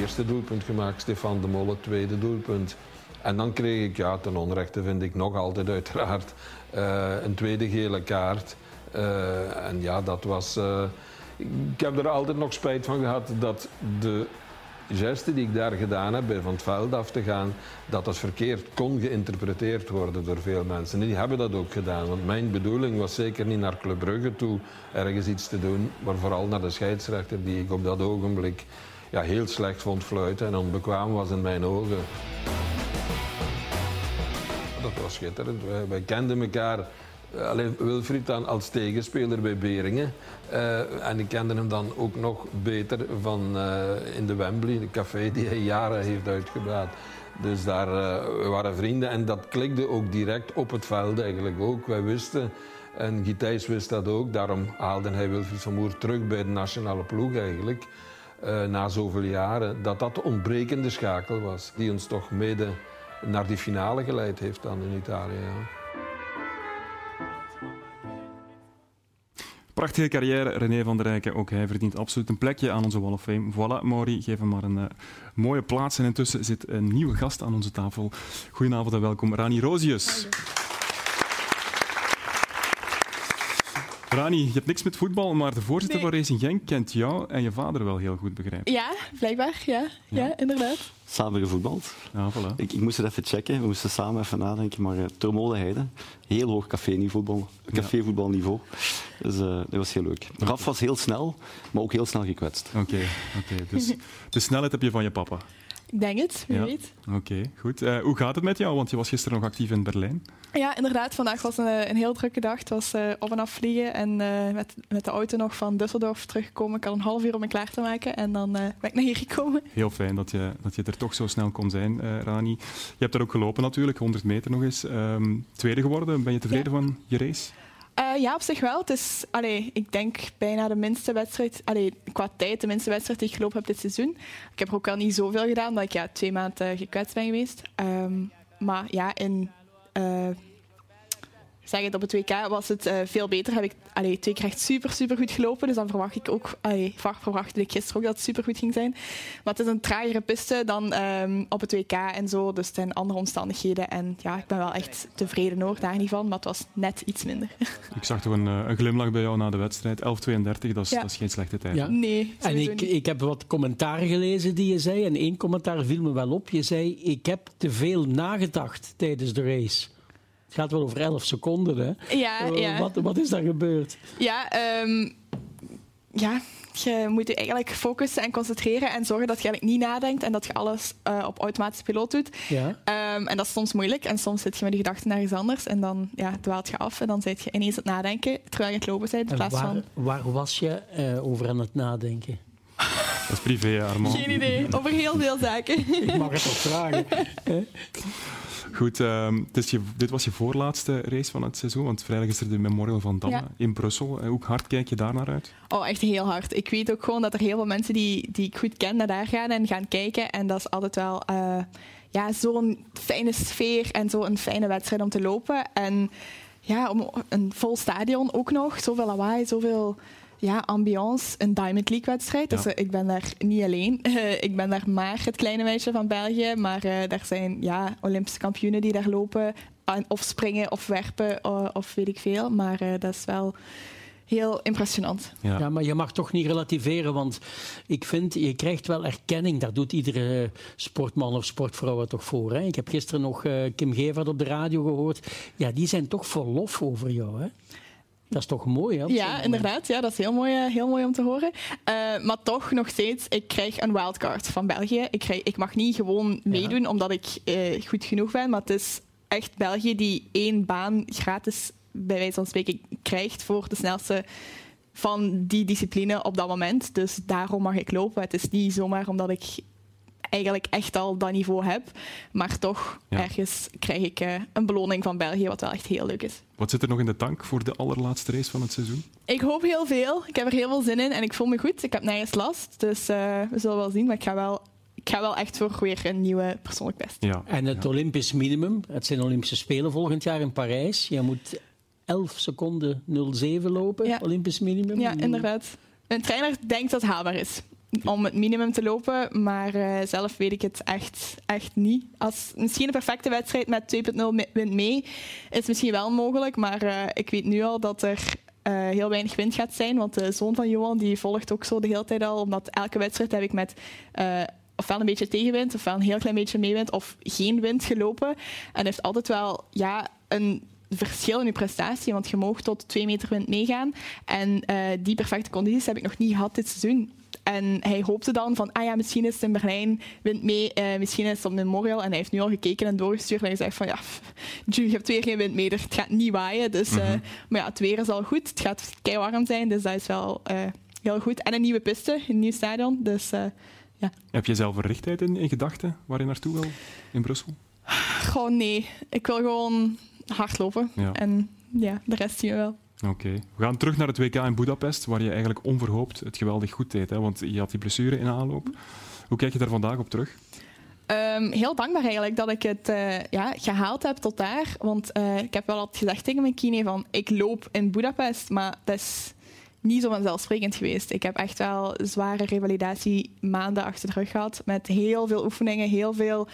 Eerste doelpunt gemaakt, Stefan de Molle, tweede doelpunt. En dan kreeg ik, ja, ten onrechte vind ik nog altijd uiteraard, uh, een tweede gele kaart. Uh, en ja, dat was... Uh, ik heb er altijd nog spijt van gehad dat de geste die ik daar gedaan heb, bij van het veld af te gaan, dat dat verkeerd kon geïnterpreteerd worden door veel mensen. En die hebben dat ook gedaan, want mijn bedoeling was zeker niet naar Club toe ergens iets te doen, maar vooral naar de scheidsrechter die ik op dat ogenblik ja, heel slecht vond fluiten en onbekwaam was in mijn ogen. Dat was schitterend. Wij, kenden elkaar Alleen Wilfried dan als tegenspeler bij Beringen. Uh, en ik kende hem dan ook nog beter van uh, in de Wembley, de café die hij jaren heeft uitgebracht. Dus daar uh, waren vrienden en dat klikte ook direct op het veld eigenlijk ook. Wij wisten, en Gitijs wist dat ook, daarom haalde hij Wilfried van Moer terug bij de nationale ploeg eigenlijk. Na zoveel jaren, dat dat de ontbrekende schakel was. Die ons toch mede naar die finale geleid heeft dan in Italië. Ja. Prachtige carrière, René van der Rijken. Ook hij verdient absoluut een plekje aan onze Wall of Fame. Voilà, Mauri, geef hem maar een uh, mooie plaats. En intussen zit een nieuwe gast aan onze tafel. Goedenavond en welkom, Rani Rozius. Rani, je hebt niks met voetbal, maar de voorzitter nee. van Racing Genk kent jou en je vader wel heel goed, begrijp Ja, blijkbaar. Ja, ja. ja inderdaad. Samen gevoetbald. Ja, voilà. ik, ik, moest het even checken, we moesten samen even nadenken. Maar uh, Termolenheide, heel hoog café-voetbal, café-voetbalniveau. Dus uh, dat was heel leuk. Raf was heel snel, maar ook heel snel gekwetst. Oké, okay, okay. dus [laughs] de snelheid heb je van je papa. Ik denk het, wie ja. weet. Oké, okay, goed. Uh, hoe gaat het met jou? Want je was gisteren nog actief in Berlijn. Ja, inderdaad. Vandaag was een, een heel drukke dag. Het was uh, op en af vliegen en uh, met, met de auto nog van Düsseldorf teruggekomen. Ik had een half uur om me klaar te maken en dan ben ik naar hier gekomen. Heel fijn dat je, dat je er toch zo snel kon zijn, Rani. Je hebt er ook gelopen natuurlijk, 100 meter nog eens. Um, tweede geworden. Ben je tevreden ja. van je race? Uh, ja, op zich wel. Het is, ik denk bijna de minste wedstrijd, allee, qua tijd de minste wedstrijd die ik gelopen heb dit seizoen. Ik heb er ook al niet zoveel gedaan, omdat ik ja, twee maanden gekwetst ben geweest. Um, maar ja, in uh, zeg het op het WK was het uh, veel beter. Heb ik allee, twee keer echt super, super goed gelopen. Dus dan verwacht ik ook, allee, verwachtte ik gisteren ook dat het super goed ging zijn. Maar het is een tragere piste dan um, op het WK en zo. Dus het zijn andere omstandigheden. En ja, ik ben wel echt tevreden hoor, daar niet van. Maar het was net iets minder. [laughs] Ik zag toch een, een glimlach bij jou na de wedstrijd. 11.32, dat, ja. dat is geen slechte tijd. Ja. Nee. En ik, ik heb wat commentaren gelezen die je zei. En één commentaar viel me wel op. Je zei, ik heb te veel nagedacht tijdens de race. Het gaat wel over 11 seconden, hè? Ja, uh, ja. Wat, wat is daar gebeurd? Ja, um, ja, je moet je eigenlijk focussen en concentreren en zorgen dat je eigenlijk niet nadenkt en dat je alles uh, op automatische piloot doet. Ja. Um, en dat is soms moeilijk en soms zit je met je gedachten naar iets anders en dan ja, dwaalt je af en dan zit je ineens aan het nadenken terwijl je het lopen bent. In plaats waar, van... waar was je uh, over aan het nadenken? [laughs] Dat is privé, Armand. Geen idee, over heel veel zaken. Ik mag het toch vragen. [laughs] Goed, um, dus je, dit was je voorlaatste race van het seizoen, want vrijdag is er de Memorial van Damme ja. in Brussel. Hoe hard kijk je daar naar uit? Oh, echt heel hard. Ik weet ook gewoon dat er heel veel mensen die, die ik goed ken naar daar gaan en gaan kijken. En dat is altijd wel uh, ja, zo'n fijne sfeer en zo'n fijne wedstrijd om te lopen. En ja, om een vol stadion ook nog. Zoveel lawaai, zoveel ja, ambiance, een Diamond League-wedstrijd. Ja. Dus uh, ik ben daar niet alleen. Uh, [laughs] ik ben daar maar het kleine meisje van België. Maar uh, daar zijn ja, Olympische kampioenen die daar lopen. Of springen of werpen of weet ik veel. Maar dat is wel heel impressionant. Ja. ja. maar je mag toch niet relativeren, want ik vind, je krijgt wel erkenning. Daar doet iedere sportman of sportvrouw het toch voor. Hè? Ik heb gisteren nog uh, Kim Gevert op de radio gehoord. Ja, die zijn toch vol lof over jou, hè? Dat is toch mooi, hè? Ja, inderdaad. Ja, dat is heel mooi, eh, heel mooi om te horen. Uh, maar toch nog steeds, ik krijg een wildcard van België. Ik, krijg, ik mag niet gewoon meedoen omdat ik uh, goed genoeg ben, maar het is echt België die één baan gratis, bij wijze van spreken, krijgt voor de snelste van die discipline op dat moment. Dus daarom mag ik lopen. Het is niet zomaar omdat ik eigenlijk echt al dat niveau heb. Maar toch, ergens krijg ik uh, een beloning van België, wat wel echt heel leuk is. Wat zit er nog in de tank voor de allerlaatste race van het seizoen? Ik hoop heel veel. Ik heb er heel veel zin in en ik voel me goed. Ik heb nergens last, dus uh, we zullen wel zien. Maar ik ga wel ik ga wel echt voor weer een nieuwe persoonlijk best. Ja. En het Olympisch minimum, het zijn Olympische Spelen volgend jaar in Parijs. Je moet 11 seconden 07 lopen, ja. Olympisch minimum. Ja, inderdaad. Een trainer denkt dat het haalbaar is om het minimum te lopen, maar uh, zelf weet ik het echt, echt niet. Als, misschien een perfecte wedstrijd met 2.0 wint mee is misschien wel mogelijk, maar uh, ik weet nu al dat er uh, heel weinig wind gaat zijn, want de zoon van Johan die volgt ook zo de hele tijd al, omdat elke wedstrijd heb ik met ofwel een beetje tegenwind, ofwel een heel klein beetje meewind, of geen wind gelopen. En heeft altijd wel ja, een verschil in je prestatie, want je mag tot 2 meter wind meegaan. En die perfecte condities heb ik nog niet gehad dit seizoen. En hij hoopte dan van, ah ja, misschien is het in Berlijn, wint mee, uh, misschien is het op Memorial. En hij heeft nu al gekeken en doorgestuurd en hij zegt van, ja, je hebt weer geen wind mee, het gaat niet waaien. Dus, uh, maar ja, het weer is al goed, het gaat warm zijn, dus dat is wel uh, heel goed. En een nieuwe piste, een nieuw stadion, dus ja. Heb je zelf een richttijd in, in gedachten waar je naartoe wil in Brussel? Gewoon nee, ik wil gewoon hardlopen ja. en ja, de rest zien we wel. Oké. We gaan terug naar het WK in Budapest, waar je eigenlijk onverhoopt het geweldig goed deed. Hè? Want je had die blessure in aanloop. Hoe kijk je daar vandaag op terug? Um, heel dankbaar eigenlijk dat ik het uh, ja, gehaald heb tot daar. Want uh, ik heb wel altijd gezegd tegen mijn kine van ik loop in Budapest, maar dat is niet zo vanzelfsprekend geweest. Ik heb echt wel zware revalidatie maanden achter de rug gehad. Met heel veel oefeningen, heel veel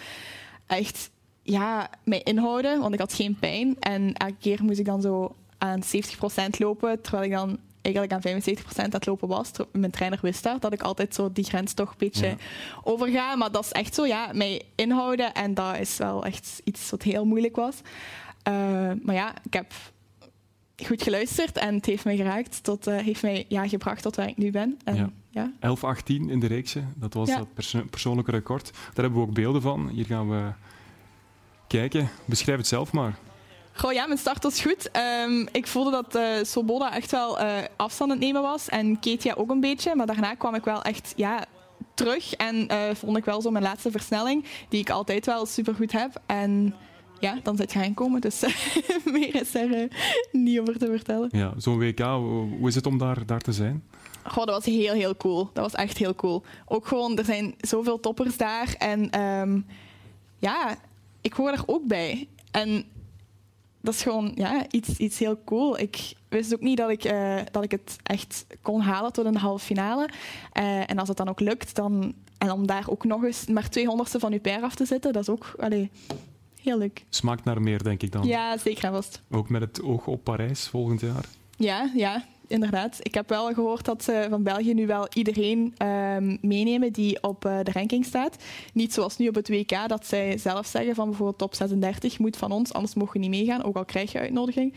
echt ja, mij inhouden, want ik had geen pijn. En elke keer moest ik dan zo aan 70% lopen, terwijl ik dan eigenlijk aan 75% aan het lopen was. Mijn trainer wist dat, dat ik altijd zo die grens toch een beetje overga. Maar dat is echt zo, ja, mij inhouden. En dat is wel echt iets wat heel moeilijk was. Uh, maar ja, ik heb goed geluisterd en het heeft mij geraakt. Tot, uh, heeft mij ja, gebracht tot waar ik nu ben. En, ja. ja. 11-18 in de reekse, dat was dat perso persoonlijke record. Daar hebben we ook beelden van. Hier gaan we kijken. Beschrijf het zelf maar. Goh, ja, mijn start was goed. Um, ik voelde dat uh, Soboda echt wel uh, afstand aan het nemen was. En Ketia ook een beetje. Maar daarna kwam ik wel echt ja, terug. En uh, vond ik wel zo mijn laatste versnelling. Die ik altijd wel super goed heb. En ja, dan zit je aankomen. Dus [laughs] meer is er niet over te vertellen. Ja, zo'n WK, hoe is het om daar, daar te zijn? Goh, dat was heel, heel cool. Dat was echt heel cool. Ook gewoon, er zijn zoveel toppers daar. En um, ja, ik hoor er ook bij. En dat is gewoon ja, iets, iets heel cool. Ik wist ook niet dat ik, uh, dat ik het echt kon halen tot een halve finale. Uh, en als het dan ook lukt, dan, en om daar ook nog eens maar 200ste van je per af te zitten, dat is ook allee, heel leuk. Smaakt naar meer, denk ik dan. Ja, zeker en vast. Ook met het oog op Parijs volgend jaar. Ja, ja inderdaad. Ik heb wel gehoord dat ze van België nu wel iedereen um, meenemen die op uh, de ranking staat. Niet zoals nu op het WK, dat zij zelf zeggen van bijvoorbeeld top 36 moet van ons, anders mogen we niet meegaan, ook al krijg je uitnodiging.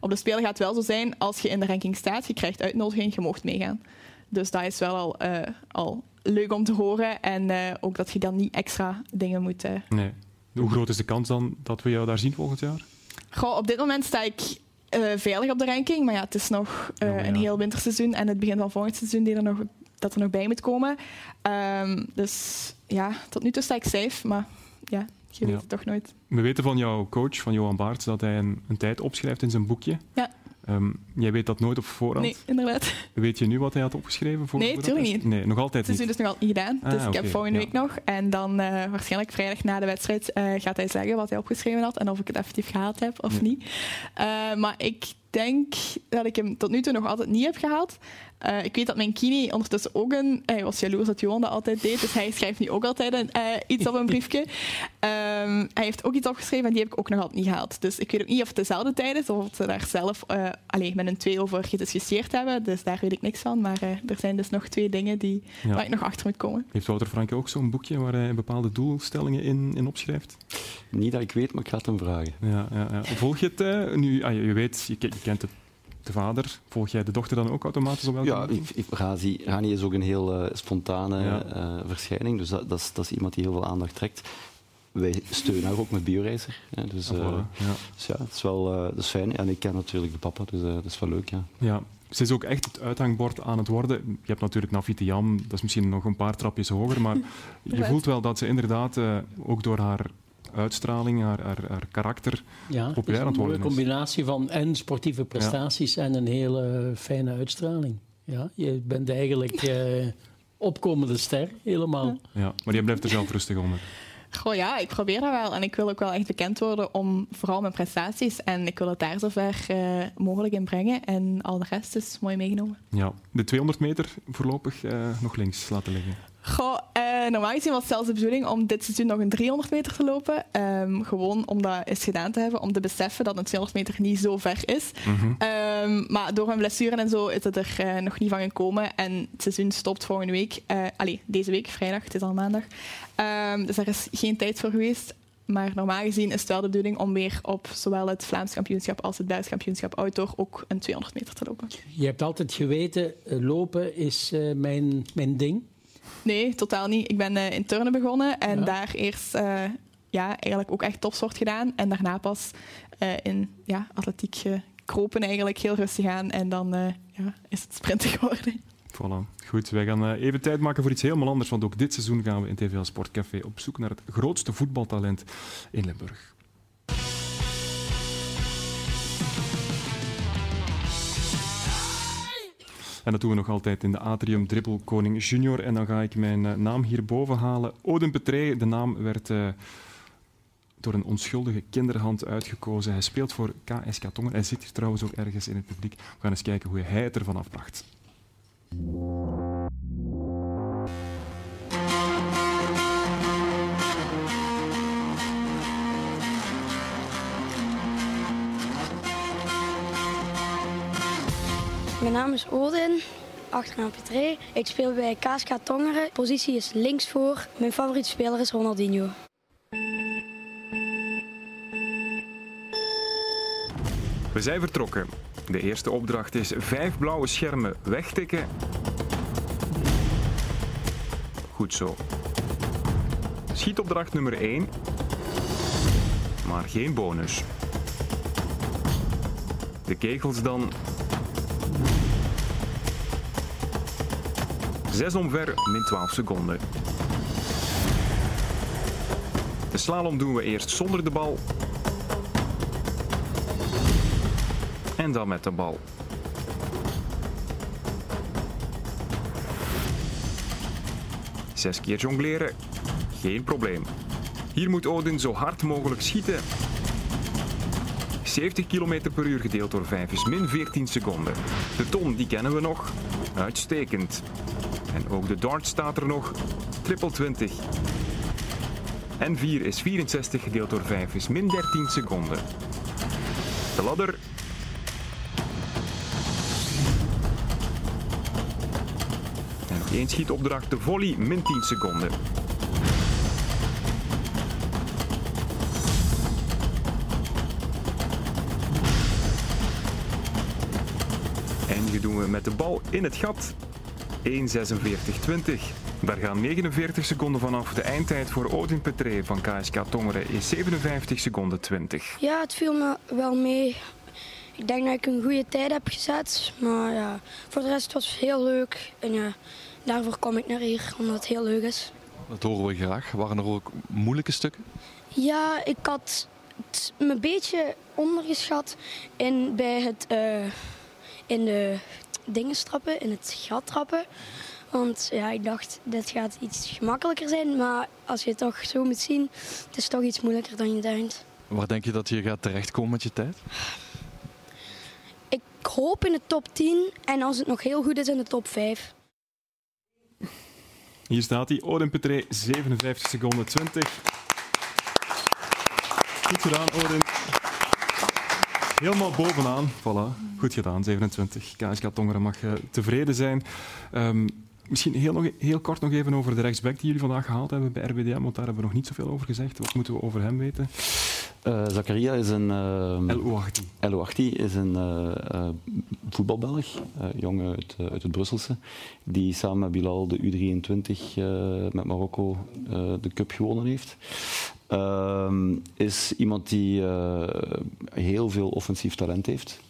Op de Spelen gaat het wel zo zijn, als je in de ranking staat, je krijgt uitnodiging, je mocht meegaan. Dus dat is wel al, uh, al leuk om te horen. En uh, ook dat je dan niet extra dingen moet... Nee. Hoe groot is de kans dan dat we jou daar zien volgend jaar? Goh, op dit moment sta ik uh, veilig op de ranking. Maar ja, het is nog uh, oh, ja. een heel winterseizoen en het begin van volgend seizoen die er nog, dat er nog bij moet komen. Um, dus ja, tot nu toe sta ik safe, maar ja, je weet ja. het toch nooit. We weten van jouw coach, van Johan Baert, dat hij een, een tijd opschrijft in zijn boekje. Ja. Um, jij weet dat nooit op voorhand? Nee, inderdaad. Weet je nu wat hij had opgeschreven? Voor nee, natuurlijk niet. Nee, nog altijd niet. Het is dus nog altijd niet gedaan. Ah, dus ik okay. heb volgende ja. week nog. En dan uh, waarschijnlijk vrijdag na de wedstrijd uh, gaat hij zeggen wat hij opgeschreven had en of ik het effectief gehaald heb of nee. niet. Uh, maar ik denk dat ik hem tot nu toe nog altijd niet heb gehaald. Eh, ik weet dat mijn kine ondertussen ook een... Hij was jaloers dat Johan dat altijd deed, dus hij schrijft nu ook altijd een, eh, iets op een briefje. Ehm, hij heeft ook iets opgeschreven en die heb ik ook nog altijd niet gehaald. Dus ik weet ook niet of het dezelfde tijd is of of ze daar zelf uh, alleen met een twee over gediscussieerd hebben. Dus daar weet ik niks van. Maar er zijn dus nog twee dingen die, Ja. waar ik nog achter moet komen. Heeft Wouter Franke ook zo'n boekje waar hij bepaalde doelstellingen in, in opschrijft? Niet dat ik weet, maar ik ga het hem vragen. Ja, ja, ja. Volg je het eh, nu? Ah, je, je weet, je, ke- je kent de, de vader. Volg jij de dochter dan ook automatisch op welke Ja, ik, ik, Razi, Rani is ook een heel eh, spontane Ja. eh, verschijning, dus dat, dat, is, dat is iemand die heel veel aandacht trekt. Wij steunen haar ook met BioReiser. Hè, dus, Ah, eh, ja. dus ja, het is wel eh, dat is fijn. En ik ken natuurlijk de papa, dus eh, dat is wel leuk. Ja. Ja, ze is ook echt het uithangbord aan het worden. Je hebt natuurlijk Nafitiam, dat is misschien nog een paar trapjes hoger, maar [laughs] je voelt wel dat ze inderdaad eh, ook door haar uitstraling, haar, haar, haar karakter, Ja, het is populair aan een het worden is. combinatie van en sportieve prestaties en een hele fijne uitstraling. Ja, je bent eigenlijk eh, opkomende ster, helemaal. Ja, maar je blijft er zelf rustig onder. Goh ja, ik probeer dat wel. En ik wil ook wel echt bekend worden om vooral mijn prestaties. En ik wil het daar zo ver eh, mogelijk in brengen. En al de rest is mooi meegenomen. Ja, de 200 meter voorlopig eh, nog links laten liggen. Goh, eh, normaal gezien was het zelfs de bedoeling om dit seizoen nog een 300 meter te lopen. Ehm, gewoon om dat eens gedaan te hebben. Om te beseffen dat een 200 meter niet zo ver is. Mhm. Ehm, maar door mijn blessure en zo is het er eh, nog niet van gekomen. En het seizoen stopt volgende week. eh allee, deze week, vrijdag. Het is al maandag. Ehm, dus er is geen tijd voor geweest. Maar normaal gezien is het wel de bedoeling om weer op zowel het Vlaams kampioenschap als het Belgisch kampioenschap outdoor ook een 200 meter te lopen. Je hebt altijd geweten, lopen is eh, mijn, mijn ding. Nee, totaal niet. Ik ben eh, in turnen begonnen en Ja. daar eerst eh, ja, eigenlijk ook echt topsport gedaan. En daarna pas eh, in ja, atletiek gekropen eigenlijk, heel rustig aan. En dan ja, is het sprinten [laughs] geworden. Voilà. Goed, wij gaan even tijd maken voor iets helemaal anders, want ook dit seizoen gaan we in TVL Sportcafé op zoek naar het grootste voetbaltalent in Limburg. En dat doen we nog altijd in de Atrium Dribbel Koning Junior. En dan ga ik mijn eh, naam hierboven halen. Odin Petré, de naam werd eh, door een onschuldige kinderhand uitgekozen. Hij speelt voor KSK Tongen. Hij zit hier trouwens ook ergens in het publiek. We gaan eens kijken hoe hij het ervan afbracht. Mijn naam is Odin, achternaam Petré. Ik speel bij KSK Tongeren. Positie is linksvoor. Mijn favoriete speler is Ronaldinho. We zijn vertrokken. De eerste opdracht is vijf blauwe schermen wegtikken. Goed zo. Schietopdracht nummer 1. Maar geen bonus. De kegels dan. Zes omver, min 12 seconden. De slalom doen we eerst zonder de bal. En dan met de bal. Zes keer jongleren. Geen probleem. Hier moet Odin zo hard mogelijk schieten. 70 km per uur gedeeld door 5 is min 14 seconden. De ton, die kennen we nog. Uitstekend. En ook de dart staat er nog. Triple 20. En 4 is 64 gedeeld door 5 is min 13 seconden. De ladder En nog één schietopdracht, de volley, min 10 seconden. En die doen we met de bal in het gat. 1.46.20. Daar gaan 49 seconden vanaf. De eindtijd voor Odin Petré van KSK Tongeren is 57 seconden 20. Ja, het viel me wel mee. Ik denk dat ik een goede tijd heb gezet. Maar ja, voor de rest was het heel leuk. En ja, daarvoor kom ik naar hier, omdat het heel leuk is. Dat horen we graag. Waren er ook moeilijke stukken? Ja, ik had het me een beetje ondergeschat in, bij het eh, in de dingen trappen, in het gat trappen. Want ja, ik dacht, dit gaat iets gemakkelijker zijn. Maar als je het toch zo moet zien, het is toch iets moeilijker dan je denkt. Waar denk je dat je gaat terechtkomen met je tijd? Ik hoop in de top 10 en als het nog heel goed is in de top 5. Hier staat hij, Odin Petré, 57 seconden 20. Goed gedaan, Odin. Helemaal bovenaan. Voilà, goed gedaan, 27. KSK Tongeren mag uh, tevreden zijn. Um, misschien heel, nog, heel kort nog even over de rechtsback die jullie vandaag gehaald hebben bij RBDM, want daar hebben we nog niet zoveel over gezegd. Wat moeten we over hem weten? Uh, Zakaria is een... Uh, El Ouahti. is een uh, voetbalbelg, jongen uit, uit, het Brusselse, die samen met Bilal de U23 met Marokko de cup gewonnen heeft. Ehm, is iemand die heel veel offensief talent heeft.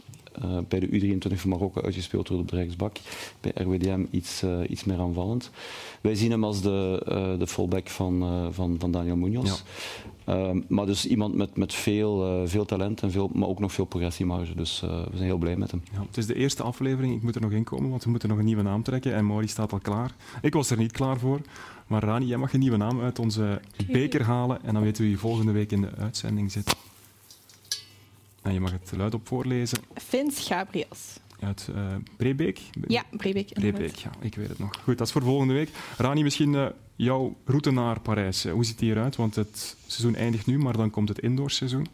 Uh, bij de U23 van Marokko uitgespeeld door de rechtsbak. Bij RWDM iets, uh, iets meer aanvallend. Wij zien hem als de, uh, de fullback van, van, van Daniel Munoz. Ja. Ehm, maar dus iemand met, met veel, veel talent, en veel, maar ook nog veel progressiemarge. Dus we zijn heel blij met hem. Ja, het is de eerste aflevering. Ik moet er nog in komen, want we moeten nog een nieuwe naam trekken. En Mauri staat al klaar. Ik was er niet klaar voor. Maar Rani, jij mag een nieuwe naam uit onze beker halen. En dan weten we wie volgende week in de uitzending zit. En je mag het luid op voorlezen. Vins Gabriels. Uit uh, Brebeek? Ja, Brebeek. Brebeek, ja, ik weet het nog. Goed, dat is voor volgende week. Rani, misschien uh, jouw route naar Parijs. hoe ziet die eruit? Want het seizoen eindigt nu, maar dan komt het indoorseizoen.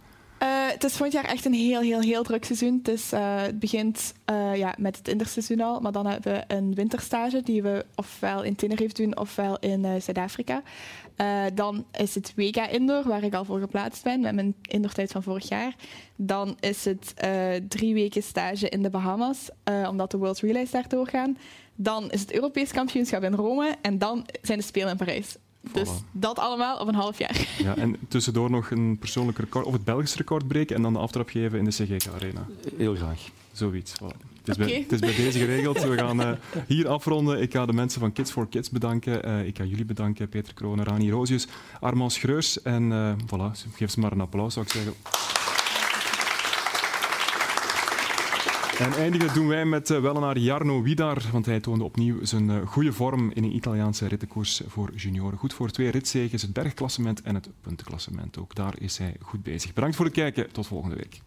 Het is volgend jaar echt een heel, heel, heel druk seizoen. Het, is, het begint ja, met het interseizoen al, maar dan hebben we een winterstage die we ofwel in Tenerife doen ofwel in Zuid-Afrika. Uh, dan is het WK Indoor, waar ik al voor geplaatst ben met mijn indoortijd van vorig jaar. Dan is het drie weken stage in de Bahamas, omdat de World Relays daar doorgaan. Dan is het Europees kampioenschap in Rome en dan zijn de Spelen in Parijs. Dus dat allemaal op een half jaar. Ja, en [laughs] tussendoor nog een persoonlijk record, of het Belgisch record breken en dan de aftrap geven in de CGK Arena. Heel graag. Zoiets. Voilà. Het is, bij, het is, bij, deze geregeld. We [laughs] gaan uh, hier afronden. Ik ga de mensen van Kids for Kids bedanken. Uh, ik ga jullie bedanken, Peter Kroon, Rani Rozius, Armand Schreurs. En uh, voilà, geef ze maar een applaus, zou ik zeggen. En eindigen doen wij met uh, wellenaar Jarno Widar, want hij toonde opnieuw zijn uh, goede vorm in een Italiaanse rittenkoers voor junioren. Goed voor twee ritzeges, het bergklassement en het puntenklassement. Ook daar is hij goed bezig. Bedankt voor het kijken. Tot volgende week.